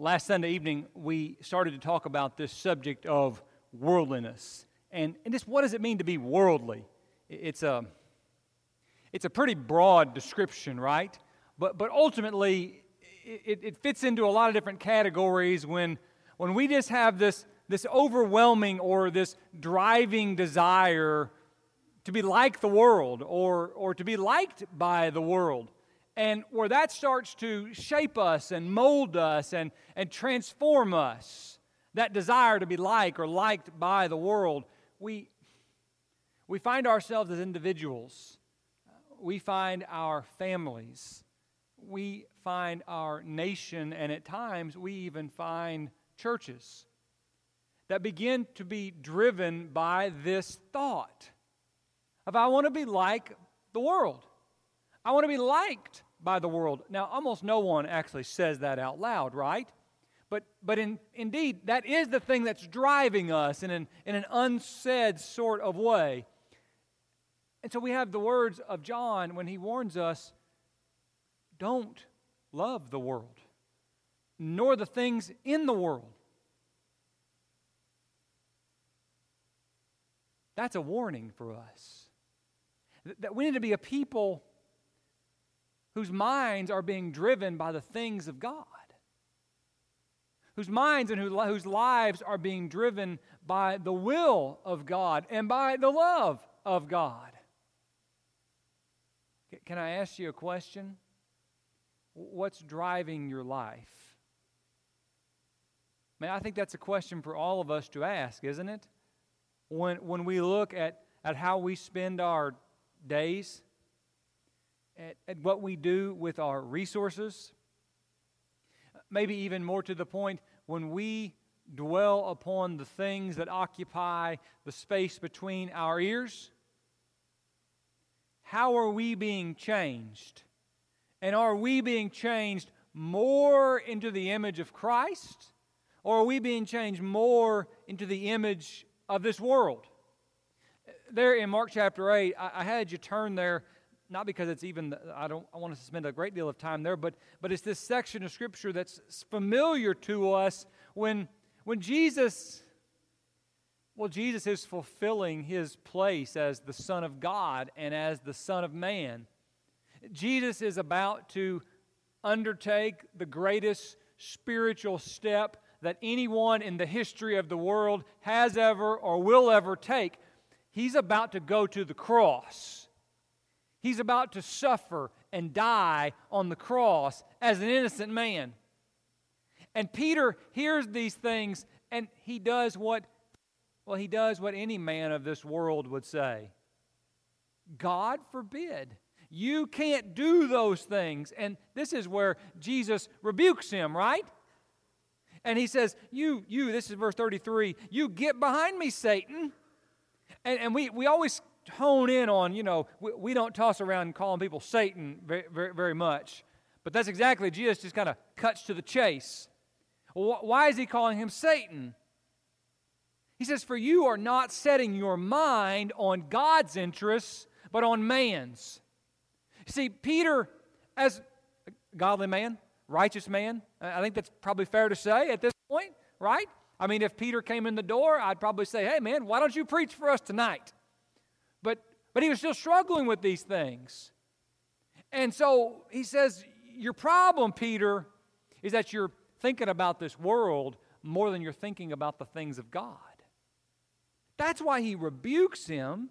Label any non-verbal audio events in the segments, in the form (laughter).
last Sunday evening, we started to talk about this subject of worldliness. And, and just what does it mean to be worldly? It's a, it's a pretty broad description, right? But, but ultimately, it, it fits into a lot of different categories when, when we just have this, this overwhelming or this driving desire to be like the world or, or to be liked by the world. And where that starts to shape us and mold us and, and transform us, that desire to be like or liked by the world, we, we find ourselves as individuals. We find our families. We find our nation, and at times we even find churches that begin to be driven by this thought of I want to be like the world. I want to be liked by the world. Now, almost no one actually says that out loud, right? But, but in, indeed, that is the thing that's driving us in an, in an unsaid sort of way. And so we have the words of John when he warns us don't love the world, nor the things in the world. That's a warning for us. That we need to be a people whose minds are being driven by the things of God, whose minds and whose lives are being driven by the will of God and by the love of God. Can I ask you a question? What's driving your life? I mean, I think that's a question for all of us to ask, isn't it? When, when we look at, at how we spend our days, at, at what we do with our resources. Maybe even more to the point, when we dwell upon the things that occupy the space between our ears, how are we being changed? And are we being changed more into the image of Christ? Or are we being changed more into the image of this world? There in Mark chapter 8, I, I had you turn there not because it's even i don't i want to spend a great deal of time there but but it's this section of scripture that's familiar to us when when jesus well jesus is fulfilling his place as the son of god and as the son of man. Jesus is about to undertake the greatest spiritual step that anyone in the history of the world has ever or will ever take. He's about to go to the cross He's about to suffer and die on the cross as an innocent man. And Peter hears these things and he does what well he does what any man of this world would say. God forbid. You can't do those things. And this is where Jesus rebukes him, right? And he says, You, you, this is verse 33, you get behind me, Satan. And, and we, we always hone in on, you know, we, we don't toss around calling people Satan very, very, very much. But that's exactly, Jesus just kind of cuts to the chase. why is he calling him Satan? He says, For you are not setting your mind on God's interests, but on man's. See, Peter, as a godly man, righteous man, I think that's probably fair to say at this point, right? I mean, if Peter came in the door, I'd probably say, Hey, man, why don't you preach for us tonight? But, he was still struggling with these things. And so he says, Your problem, Peter, is that you're thinking about this world more than you're thinking about the things of God. That's why he rebukes him.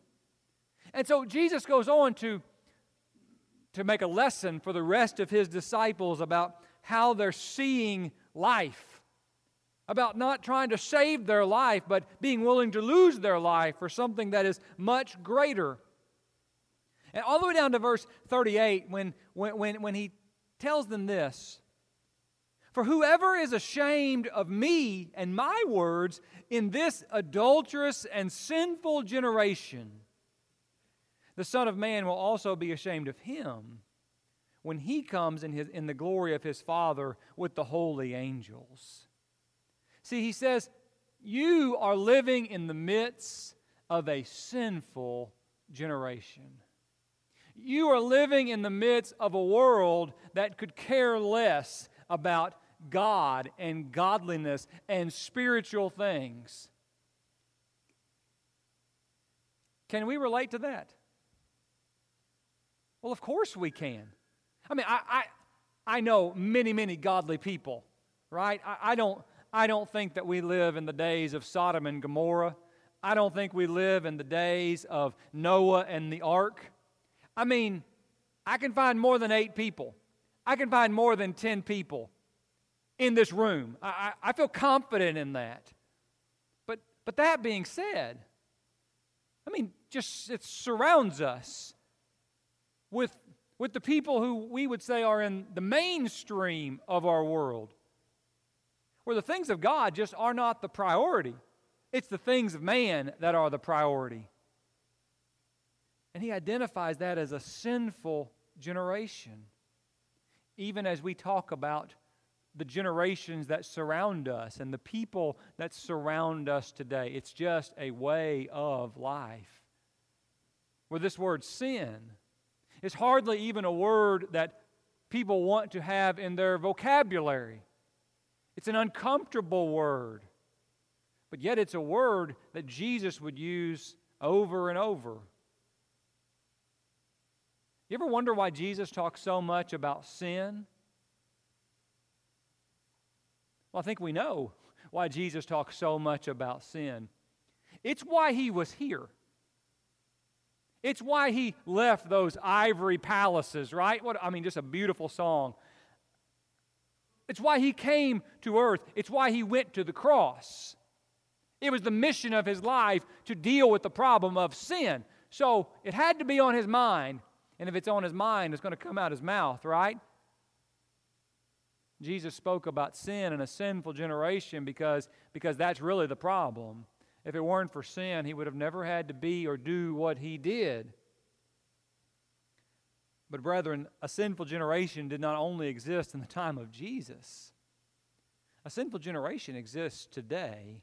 And so Jesus goes on to, to make a lesson for the rest of his disciples about how they're seeing life about not trying to save their life, but being willing to lose their life for something that is much greater. And all the way down to verse 38, when, when, when, when he tells them this For whoever is ashamed of me and my words in this adulterous and sinful generation, the Son of Man will also be ashamed of him when he comes in, his, in the glory of his Father with the holy angels. See, he says, You are living in the midst of a sinful generation. You are living in the midst of a world that could care less about God and godliness and spiritual things. Can we relate to that? Well, of course we can. I mean, I, I, I know many, many godly people, right? I, I, don't, I don't think that we live in the days of Sodom and Gomorrah. I don't think we live in the days of Noah and the ark. I mean, I can find more than eight people. I can find more than 10 people in this room. I, I, I feel confident in that. But, but that being said, I mean, just it surrounds us with, with the people who we would say are in the mainstream of our world, where the things of God just are not the priority. It's the things of man that are the priority. And he identifies that as a sinful generation. Even as we talk about the generations that surround us and the people that surround us today, it's just a way of life. Where this word sin is hardly even a word that people want to have in their vocabulary. It's an uncomfortable word. But yet it's a word that Jesus would use over and over. You ever wonder why Jesus talks so much about sin? Well, I think we know why Jesus talks so much about sin. It's why he was here. It's why he left those ivory palaces, right? What I mean, just a beautiful song. It's why he came to earth. It's why he went to the cross. It was the mission of his life to deal with the problem of sin. So it had to be on his mind. And if it's on his mind, it's going to come out his mouth, right? Jesus spoke about sin and a sinful generation because, because that's really the problem. If it weren't for sin, he would have never had to be or do what he did. But, brethren, a sinful generation did not only exist in the time of Jesus, a sinful generation exists today.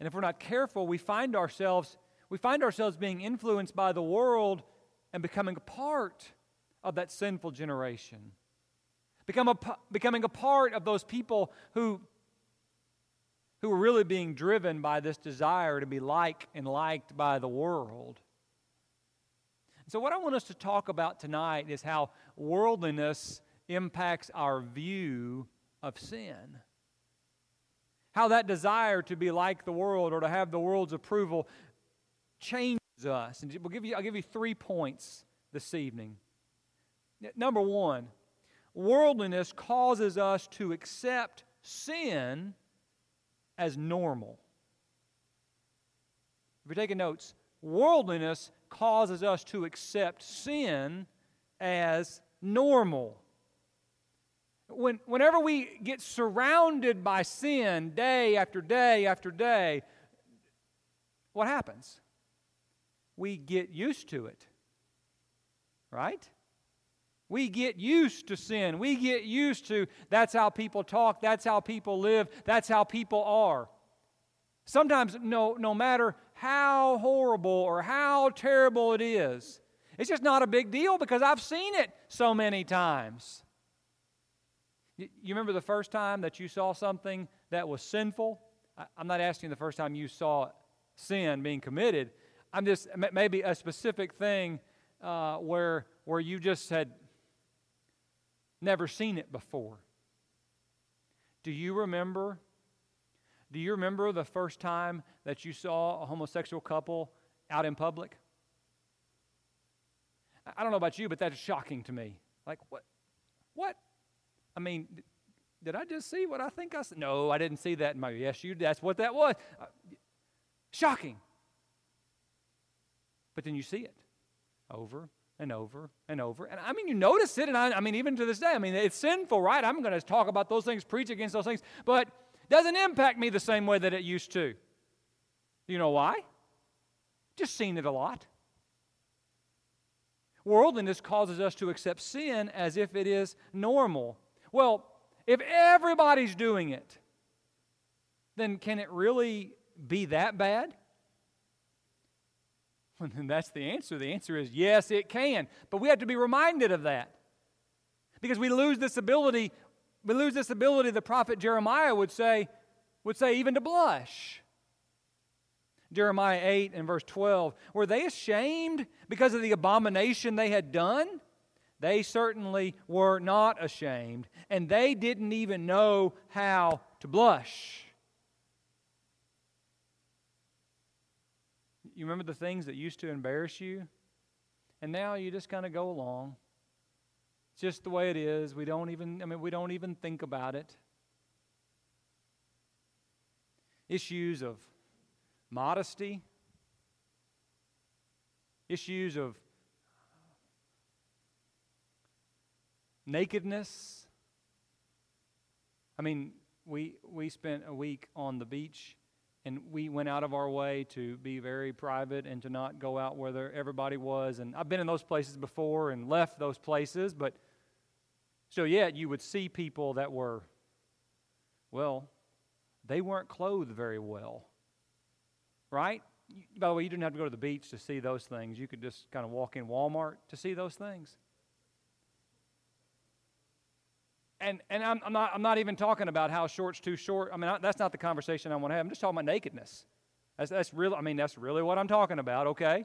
And if we're not careful, we find ourselves, we find ourselves being influenced by the world and becoming a part of that sinful generation. Become a, becoming a part of those people who, who are really being driven by this desire to be like and liked by the world. So, what I want us to talk about tonight is how worldliness impacts our view of sin how that desire to be like the world or to have the world's approval changes us. And we'll give you, I'll give you three points this evening. Number one, worldliness causes us to accept sin as normal. If you're taking notes, worldliness causes us to accept sin as normal when, whenever we get surrounded by sin day after day after day, what happens? We get used to it. Right? We get used to sin. We get used to that's how people talk, that's how people live, that's how people are. Sometimes, no, no matter how horrible or how terrible it is, it's just not a big deal because I've seen it so many times. You remember the first time that you saw something that was sinful? I'm not asking the first time you saw sin being committed. I'm just maybe a specific thing uh, where where you just had never seen it before. Do you remember? Do you remember the first time that you saw a homosexual couple out in public? I don't know about you, but that's shocking to me. Like what? What? I mean, did I just see what I think I saw? No, I didn't see that in my. Yes, you. That's what that was. Uh, shocking. But then you see it over and over and over. And I mean, you notice it, and I, I mean, even to this day, I mean, it's sinful, right? I'm going to talk about those things, preach against those things, but doesn't impact me the same way that it used to. You know why? Just seen it a lot. Worldliness causes us to accept sin as if it is normal. Well, if everybody's doing it, then can it really be that bad? (laughs) And that's the answer. The answer is yes, it can. But we have to be reminded of that. Because we lose this ability we lose this ability, the prophet Jeremiah would say, would say even to blush. Jeremiah 8 and verse 12. Were they ashamed because of the abomination they had done? They certainly were not ashamed, and they didn't even know how to blush. You remember the things that used to embarrass you? And now you just kind of go along. It's just the way it is. We don't even, I mean, we don't even think about it. Issues of modesty, issues of nakedness. I mean, we, we spent a week on the beach and we went out of our way to be very private and to not go out where everybody was. And I've been in those places before and left those places, but still, yet you would see people that were, well, they weren't clothed very well, right? By the way, you didn't have to go to the beach to see those things. You could just kind of walk in Walmart to see those things. And and I'm, I'm, not I'm not even talking about how short's too short. I mean, I, that's not the conversation I want to have. I'm just talking about nakedness. That's that's real. I mean, that's really what I'm talking about. Okay.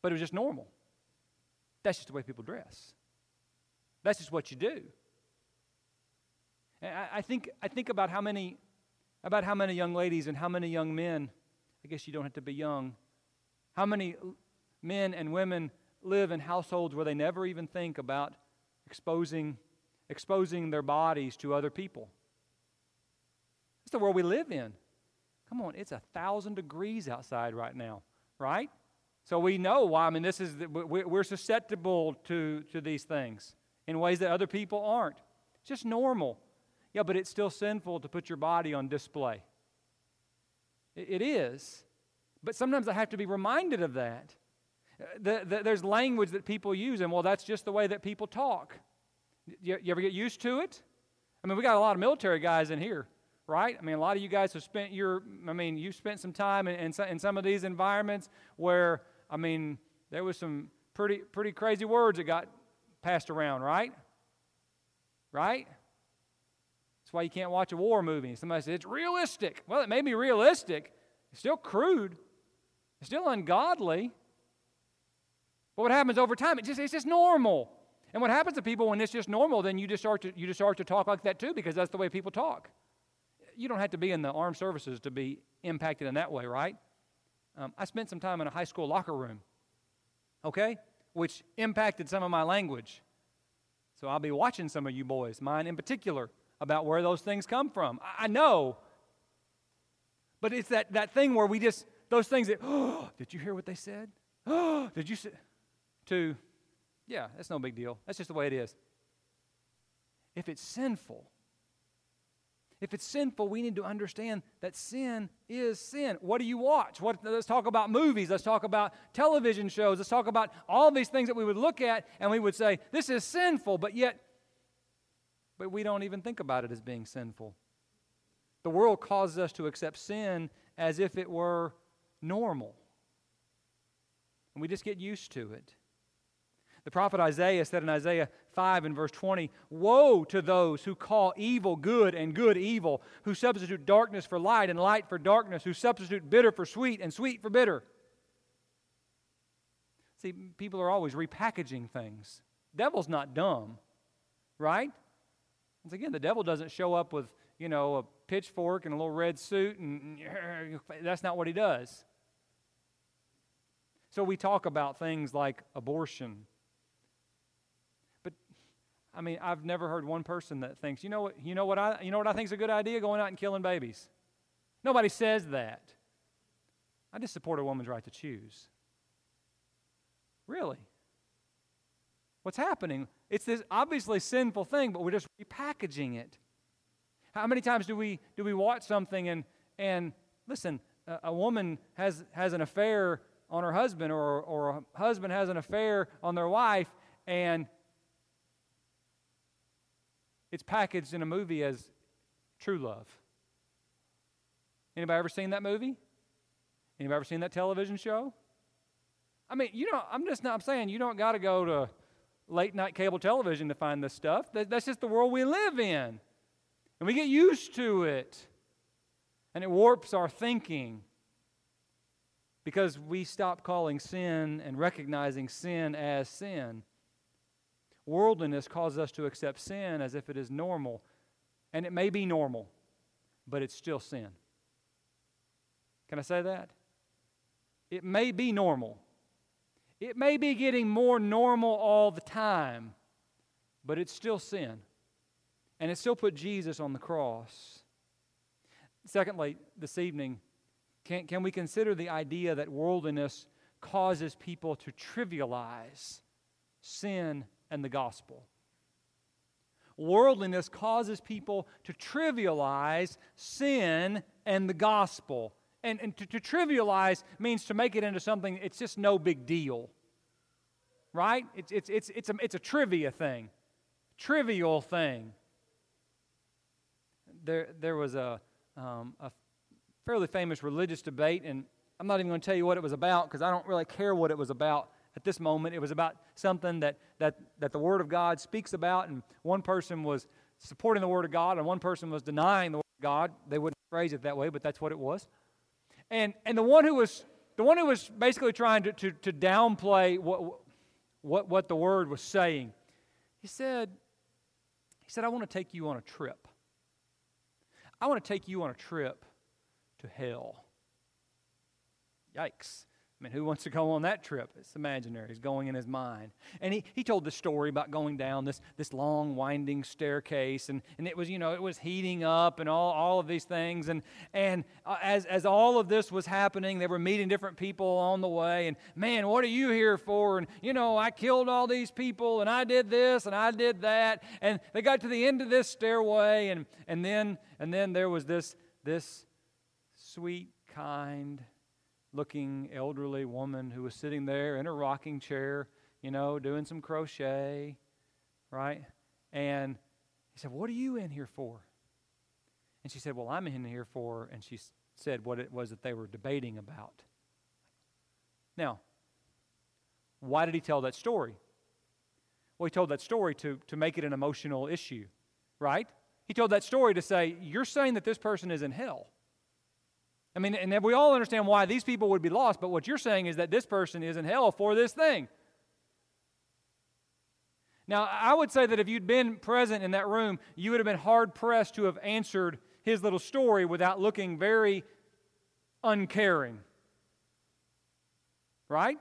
But it was just normal. That's just the way people dress. That's just what you do. And I, I think I think about how many about how many young ladies and how many young men. I guess you don't have to be young. How many men and women live in households where they never even think about exposing, exposing their bodies to other people. It's the world we live in. Come on, it's a thousand degrees outside right now, right? So we know why. I mean, this is we're susceptible to to these things in ways that other people aren't. It's just normal. Yeah, but it's still sinful to put your body on display. It is. But sometimes I have to be reminded of that. Uh, the, the, there's language that people use, and well, that's just the way that people talk. You, you ever get used to it? I mean, we got a lot of military guys in here, right? I mean, a lot of you guys have spent your, I mean, you've spent some time in, in, in some of these environments where, I mean, there was some pretty, pretty crazy words that got passed around, right? Right? That's why you can't watch a war movie. Somebody says it's realistic. Well, it may be realistic. It's still crude. It's still ungodly. But what happens over time? It just, it's just normal. And what happens to people when it's just normal, then you just, start to, you just start to talk like that too because that's the way people talk. You don't have to be in the armed services to be impacted in that way, right? Um, I spent some time in a high school locker room, okay, which impacted some of my language. So I'll be watching some of you boys, mine in particular, about where those things come from. I, I know. But it's that, that thing where we just, those things that, oh, (gasps) did you hear what they said? Oh, (gasps) did you say? To, yeah, that's no big deal. That's just the way it is. If it's sinful, if it's sinful, we need to understand that sin is sin. What do you watch? What, let's talk about movies. Let's talk about television shows. Let's talk about all these things that we would look at and we would say, this is sinful, but yet, but we don't even think about it as being sinful. The world causes us to accept sin as if it were normal. And we just get used to it. The prophet Isaiah said in Isaiah 5 and verse 20 Woe to those who call evil good and good evil, who substitute darkness for light and light for darkness, who substitute bitter for sweet and sweet for bitter. See, people are always repackaging things. Devil's not dumb, right? Once again, the devil doesn't show up with, you know, a pitchfork and a little red suit, and that's not what he does. So we talk about things like abortion I mean, I've never heard one person that thinks, you know what, you know what I, you know what I think is a good idea? Going out and killing babies. Nobody says that. I just support a woman's right to choose. Really? What's happening? It's this obviously sinful thing, but we're just repackaging it. How many times do we do we watch something and and listen, a, a woman has has an affair on her husband, or or a husband has an affair on their wife, and it's packaged in a movie as true love. Anybody ever seen that movie? Anybody ever seen that television show? I mean, you know, I'm just not I'm saying you don't got to go to late night cable television to find this stuff. That's just the world we live in. And we get used to it. And it warps our thinking because we stop calling sin and recognizing sin as sin. Worldliness causes us to accept sin as if it is normal. And it may be normal, but it's still sin. Can I say that? It may be normal. It may be getting more normal all the time, but it's still sin. And it still put Jesus on the cross. Secondly, this evening, can, can we consider the idea that worldliness causes people to trivialize sin and the gospel? Worldliness causes people to trivialize sin and the gospel. And, and to, to trivialize means to make it into something, it's just no big deal. Right? It's, it's, it's, it's, a, it's a trivia thing, trivial thing. There, there was a, um, a fairly famous religious debate, and I'm not even going to tell you what it was about because I don't really care what it was about at this moment. It was about something that, that, that the Word of God speaks about, and one person was supporting the Word of God, and one person was denying the Word of God. They wouldn't phrase it that way, but that's what it was. And, and the, one who was, the one who was basically trying to, to, to downplay what, what, what the Word was saying, he said, he said, I want to take you on a trip. I want to take you on a trip to hell. Yikes. I mean, who wants to go on that trip? It's imaginary. He's going in his mind. And he, he told the story about going down this, this long, winding staircase. And, and it was, you know, it was heating up and all, all of these things. And, and uh, as, as all of this was happening, they were meeting different people on the way. And, man, what are you here for? And, you know, I killed all these people and I did this and I did that. And they got to the end of this stairway. And, and, then, and then there was this, this sweet, kind, looking elderly woman who was sitting there in a rocking chair, you know, doing some crochet, right? And he said, What are you in here for? And she said, Well, I'm in here for, and she said what it was that they were debating about. Now, why did he tell that story? Well, he told that story to, to make it an emotional issue, right? He told that story to say, You're saying that this person is in hell. I mean, and we all understand why these people would be lost, but what you're saying is that this person is in hell for this thing. Now, I would say that if you'd been present in that room, you would have been hard pressed to have answered his little story without looking very uncaring. Right?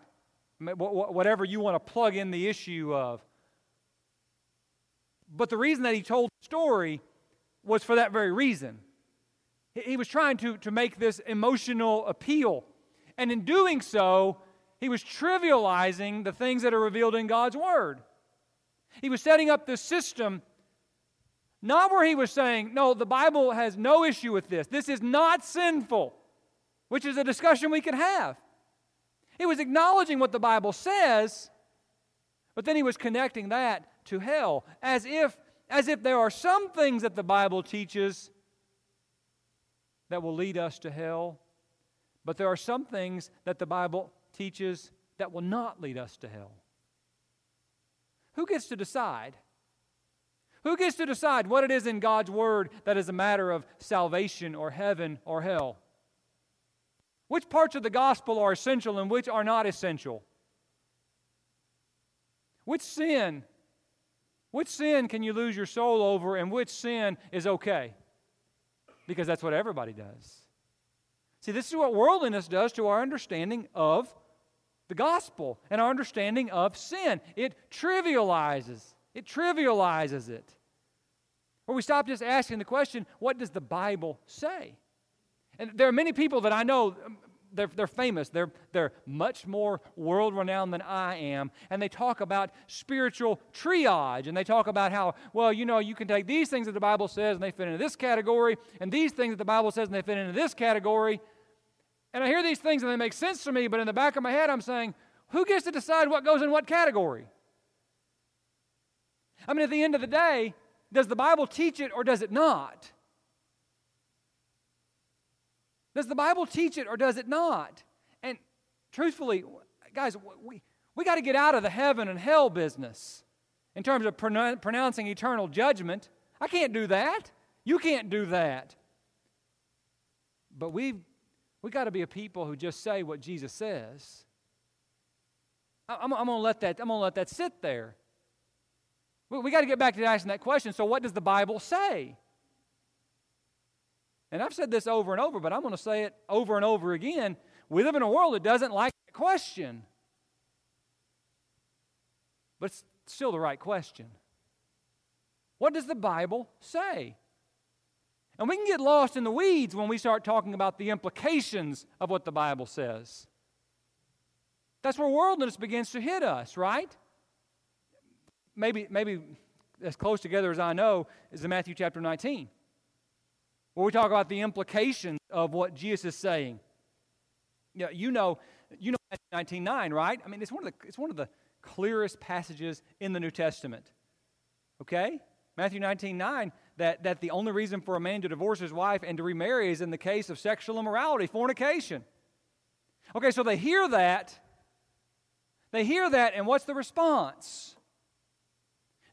Whatever you want to plug in the issue of. But the reason that he told the story was for that very reason. He was trying to, to make this emotional appeal. And in doing so, he was trivializing the things that are revealed in God's Word. He was setting up this system, not where he was saying, no, the Bible has no issue with this. This is not sinful, which is a discussion we could have. He was acknowledging what the Bible says, but then he was connecting that to hell, as if, as if there are some things that the Bible teaches that will lead us to hell, but there are some things that the Bible teaches that will not lead us to hell. Who gets to decide? Who gets to decide what it is in God's Word that is a matter of salvation or heaven or hell? Which parts of the gospel are essential and which are not essential? Which sin? Which sin can you lose your soul over and which sin is okay? Because that's what everybody does. See, this is what worldliness does to our understanding of the gospel and our understanding of sin. It trivializes, it trivializes it. Where we stop just asking the question, what does the Bible say? And there are many people that I know, they're, they're famous. They're, they're much more world renowned than I am. And they talk about spiritual triage. And they talk about how, well, you know, you can take these things that the Bible says and they fit into this category, and these things that the Bible says and they fit into this category. And I hear these things and they make sense to me, but in the back of my head, I'm saying, who gets to decide what goes in what category? I mean, at the end of the day, does the Bible teach it or does it not? Does the Bible teach it or does it not? And truthfully, guys, we, we got to get out of the heaven and hell business. in terms of pronouncing eternal judgment. I can't do that. You can't do that. But we've we got to be a people who just say what Jesus says. I'm, I'm going to let that I'm going to let that sit there. We, we got to get back to asking that question. So, what does the Bible say? And I've said this over and over, but I'm going to say it over and over again. We live in a world that doesn't like that question. But it's still the right question. What does the Bible say? And we can get lost in the weeds when we start talking about the implications of what the Bible says. That's where worldliness begins to hit us, right? Maybe, maybe as close together as I know is in Matthew chapter 19, where we talk about the implications of what Jesus is saying. You know, you know, you know Matthew 19 9, right? I mean, it's one, of the, it's one of the clearest passages in the New Testament. Okay? Matthew 19 9 that, that the only reason for a man to divorce his wife and to remarry is in the case of sexual immorality, fornication. Okay, so they hear that. They hear that, and what's the response?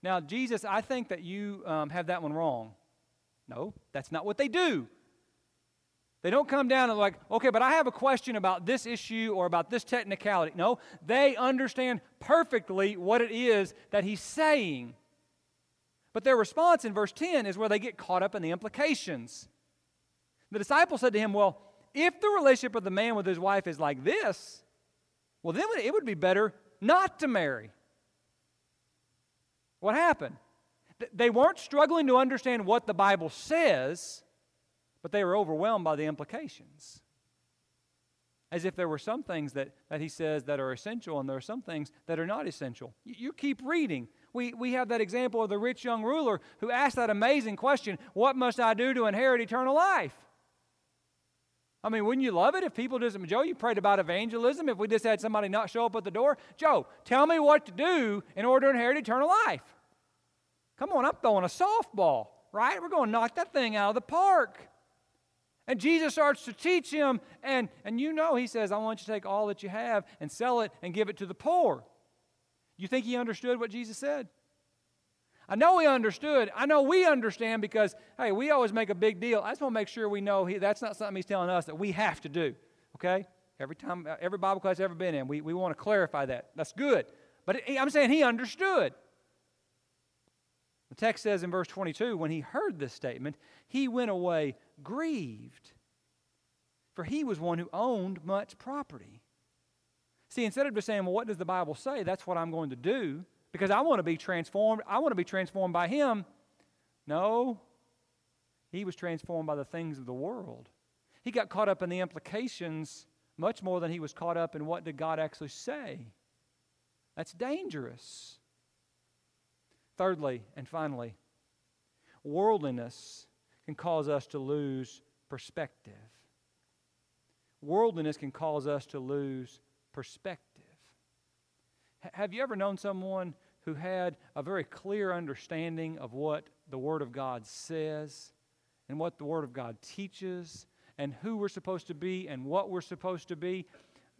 Now, Jesus, I think that you um, have that one wrong. No, that's not what they do. They don't come down and like, okay, but I have a question about this issue or about this technicality. No, they understand perfectly what it is that he's saying. But their response in verse 10 is where they get caught up in the implications. The disciple said to him, Well, if the relationship of the man with his wife is like this, well, then it would be better not to marry. What happened? They weren't struggling to understand what the Bible says, but they were overwhelmed by the implications. As if there were some things that, that he says that are essential and there are some things that are not essential. You, you keep reading. We, we have that example of the rich young ruler who asked that amazing question What must I do to inherit eternal life? I mean, wouldn't you love it if people just, Joe, you prayed about evangelism. If we just had somebody not show up at the door, Joe, tell me what to do in order to inherit eternal life. Come on, I'm throwing a softball, right? We're going to knock that thing out of the park. And Jesus starts to teach him, and, and you know, he says, I want you to take all that you have and sell it and give it to the poor. You think he understood what Jesus said? I know he understood. I know we understand because, hey, we always make a big deal. I just want to make sure we know he, that's not something he's telling us that we have to do. Okay? Every time, every Bible class I've ever been in, we, we want to clarify that. That's good. But I'm saying he understood. Text says in verse 22 when he heard this statement, he went away grieved, for he was one who owned much property. See, instead of just saying, well, what does the Bible say? That's what I'm going to do because I want to be transformed. I want to be transformed by Him. No, he was transformed by the things of the world. He got caught up in the implications much more than he was caught up in what did God actually say. That's dangerous. Thirdly and finally, worldliness can cause us to lose perspective. Worldliness can cause us to lose perspective. H- have you ever known someone who had a very clear understanding of what the Word of God says and what the Word of God teaches and who we're supposed to be and what we're supposed to be?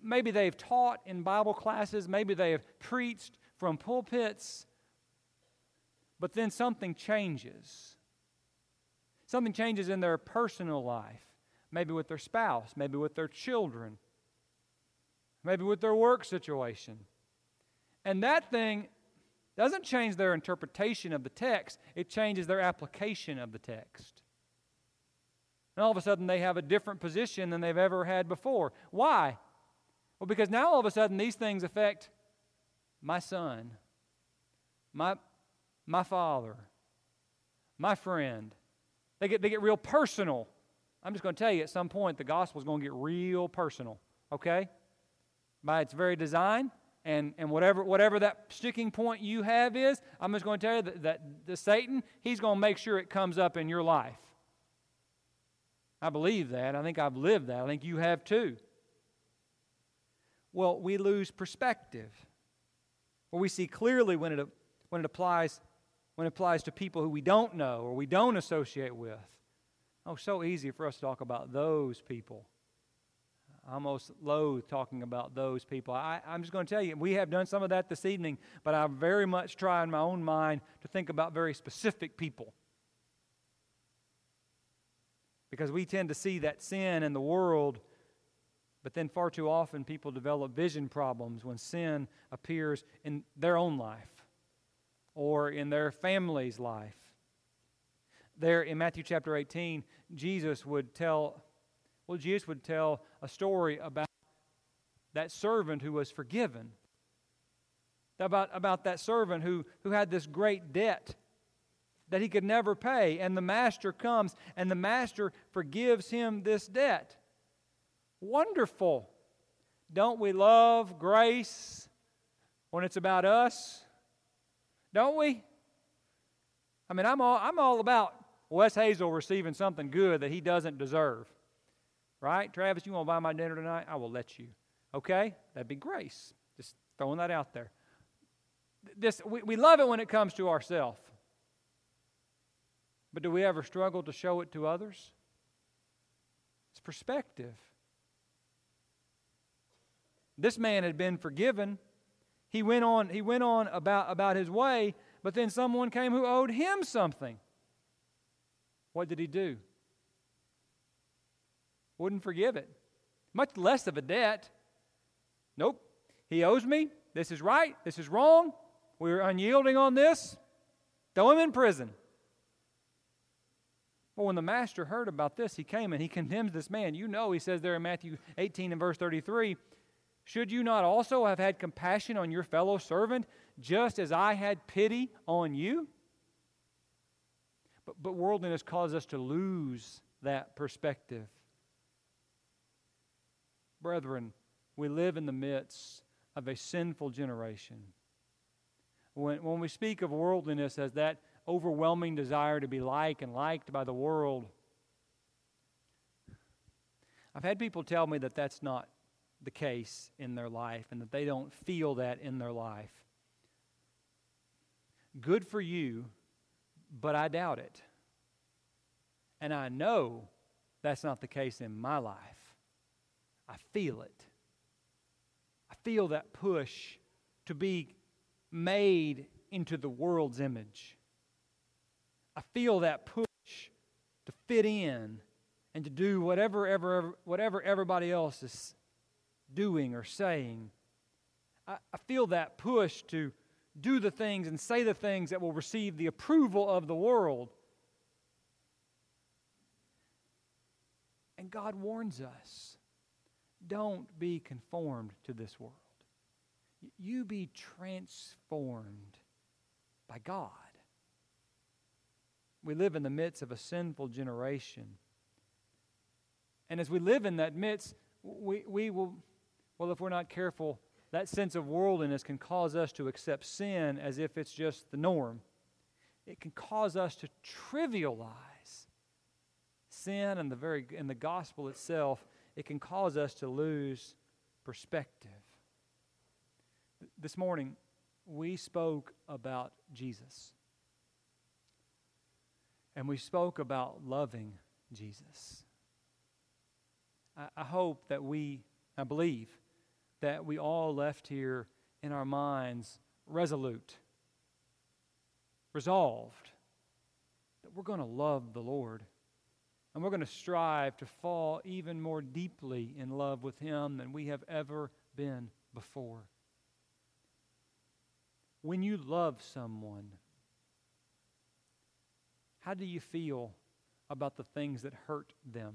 Maybe they've taught in Bible classes, maybe they have preached from pulpits, but then something changes. Something changes in their personal life, maybe with their spouse, maybe with their children maybe with their work situation. And that thing doesn't change their interpretation of the text, it changes their application of the text. And all of a sudden, they have a different position than they've ever had before. Why? Well, because now all of a sudden, these things affect my son, my, my father, my friend. They get, they get real personal. I'm just going to tell you at some point, the gospel is going to get real personal, okay? by its very design. And, and whatever, whatever that sticking point you have is, I'm just going to tell you that, that the Satan, he's going to make sure it comes up in your life. I believe that. I think I've lived that. I think you have too. Well, we lose perspective. Or we see clearly when it, when it applies when it applies to people who we don't know or we don't associate with. Oh, so easy for us to talk about those people. almost loathe talking about those people. I, I'm just going to tell you, we have done some of that this evening, but I very much try in my own mind to think about very specific people. Because we tend to see that sin in the world, but then far too often people develop vision problems when sin appears in their own life or in their family's life. There in Matthew chapter 18, Jesus would tell well, Jesus would tell a story about that servant who was forgiven. About, about that servant who, who had this great debt that he could never pay. And the master comes and the master forgives him this debt. Wonderful. Don't we love grace when it's about us? Don't we? I mean, I'm all, I'm all about Wes Hazel receiving something good that he doesn't deserve. Right? Travis, you want to buy my dinner tonight? I will let you. Okay? That'd be grace. Just throwing that out there. This, we, we love it when it comes to ourselves. But do we ever struggle to show it to others? It's perspective. This man had been forgiven. He went on, he went on about, about his way, but then someone came who owed him something. What did he do? wouldn't forgive it, much less of a debt. Nope. He owes me. This is right. This is wrong. We're unyielding on this. Throw him in prison. Well, when the master heard about this, he came and he condemns this man. You know, he says there in Matthew 18 and verse 33 Should you not also have had compassion on your fellow servant, just as I had pity on you? But, but worldliness causes us to lose that perspective. Brethren, we live in the midst of a sinful generation. When, when we speak of worldliness as that overwhelming desire to be like and liked by the world, I've had people tell me that that's not the case in their life and that they don't feel that in their life. Good for you, but I doubt it. And I know that's not the case in my life. I feel it. I feel that push to be made into the world's image. I feel that push to fit in and to do whatever, ever, whatever everybody else is doing or saying. I, I feel that push to do the things and say the things that will receive the approval of the world. And God warns us don't be conformed to this world. You be transformed by God. We live in the midst of a sinful generation. And as we live in that midst, we, we will, well, if we're not careful, that sense of worldliness can cause us to accept sin as if it's just the norm. It can cause us to trivialize sin and the very and the gospel itself it can cause us to lose perspective. This morning, we spoke about Jesus. And we spoke about loving Jesus. I, I hope that we, I believe, that we all left here in our minds resolute, resolved that we're going to love the Lord and we're going to strive to fall even more deeply in love with Him than we have ever been before. When you love someone, how do you feel about the things that hurt them?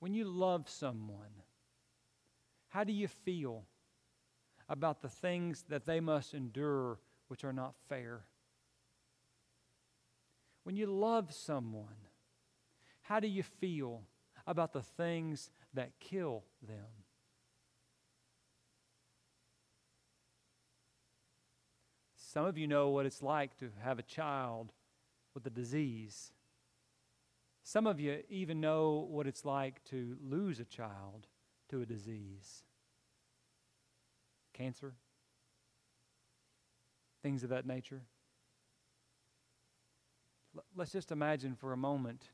When you love someone, how do you feel about the things that they must endure which are not fair? When you love someone, how do you feel about the things that kill them? Some of you know what it's like to have a child with a disease. Some of you even know what it's like to lose a child to a disease. Cancer, things of that nature. Let's just imagine for a moment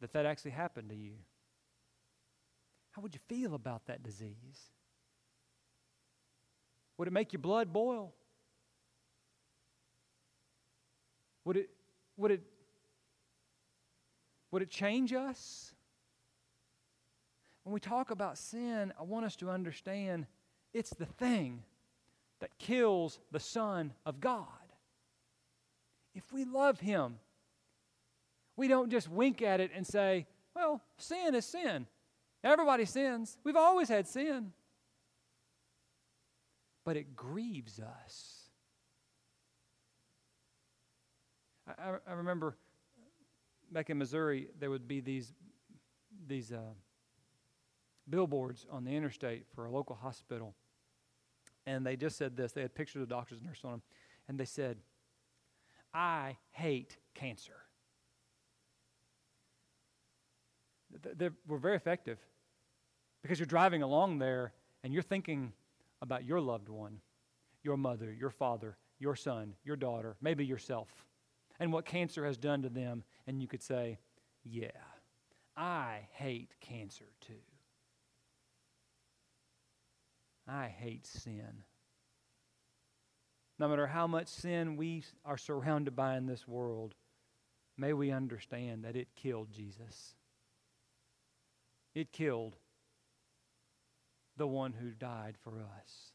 that that actually happened to you. how would you feel about that disease? Would it make your blood boil? Would it, would it, would it change us? When we talk about sin, I want us to understand it's the thing that kills the Son of God. If we love Him, we don't just wink at it and say, well, sin is sin. Everybody sins. We've always had sin. But it grieves us. I, I remember back in Missouri, there would be these, these uh, billboards on the interstate for a local hospital. And they just said this. They had pictures of doctors and nurses on them. And they said, I hate cancer. They were very effective because you're driving along there and you're thinking about your loved one, your mother, your father, your son, your daughter, maybe yourself, and what cancer has done to them. And you could say, Yeah, I hate cancer too. I hate sin. No matter how much sin we are surrounded by in this world, may we understand that it killed Jesus. It killed the one who died for us.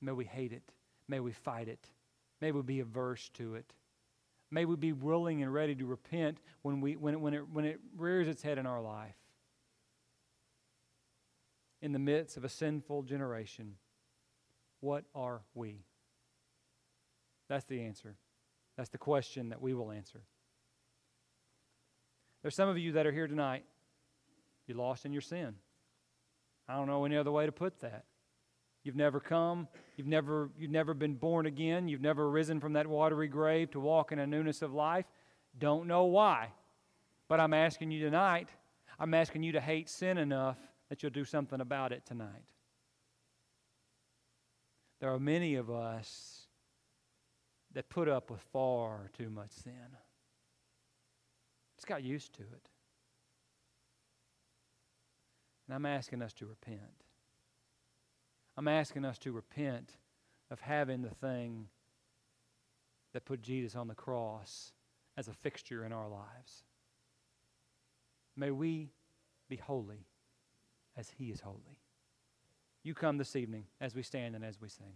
May we hate it. May we fight it. May we be averse to it. May we be willing and ready to repent when, we, when, it, when, it, when it rears its head in our life. In the midst of a sinful generation, what are we? That's the answer. That's the question that we will answer. There's some of you that are here tonight, you're lost in your sin. I don't know any other way to put that. You've never come, you've never, you've never been born again, you've never risen from that watery grave to walk in a newness of life. Don't know why. But I'm asking you tonight, I'm asking you to hate sin enough that you'll do something about it tonight. There are many of us that put up with far too much sin. Just got used to it. And I'm asking us to repent. I'm asking us to repent of having the thing that put Jesus on the cross as a fixture in our lives. May we be holy as he is holy. You come this evening as we stand and as we sing.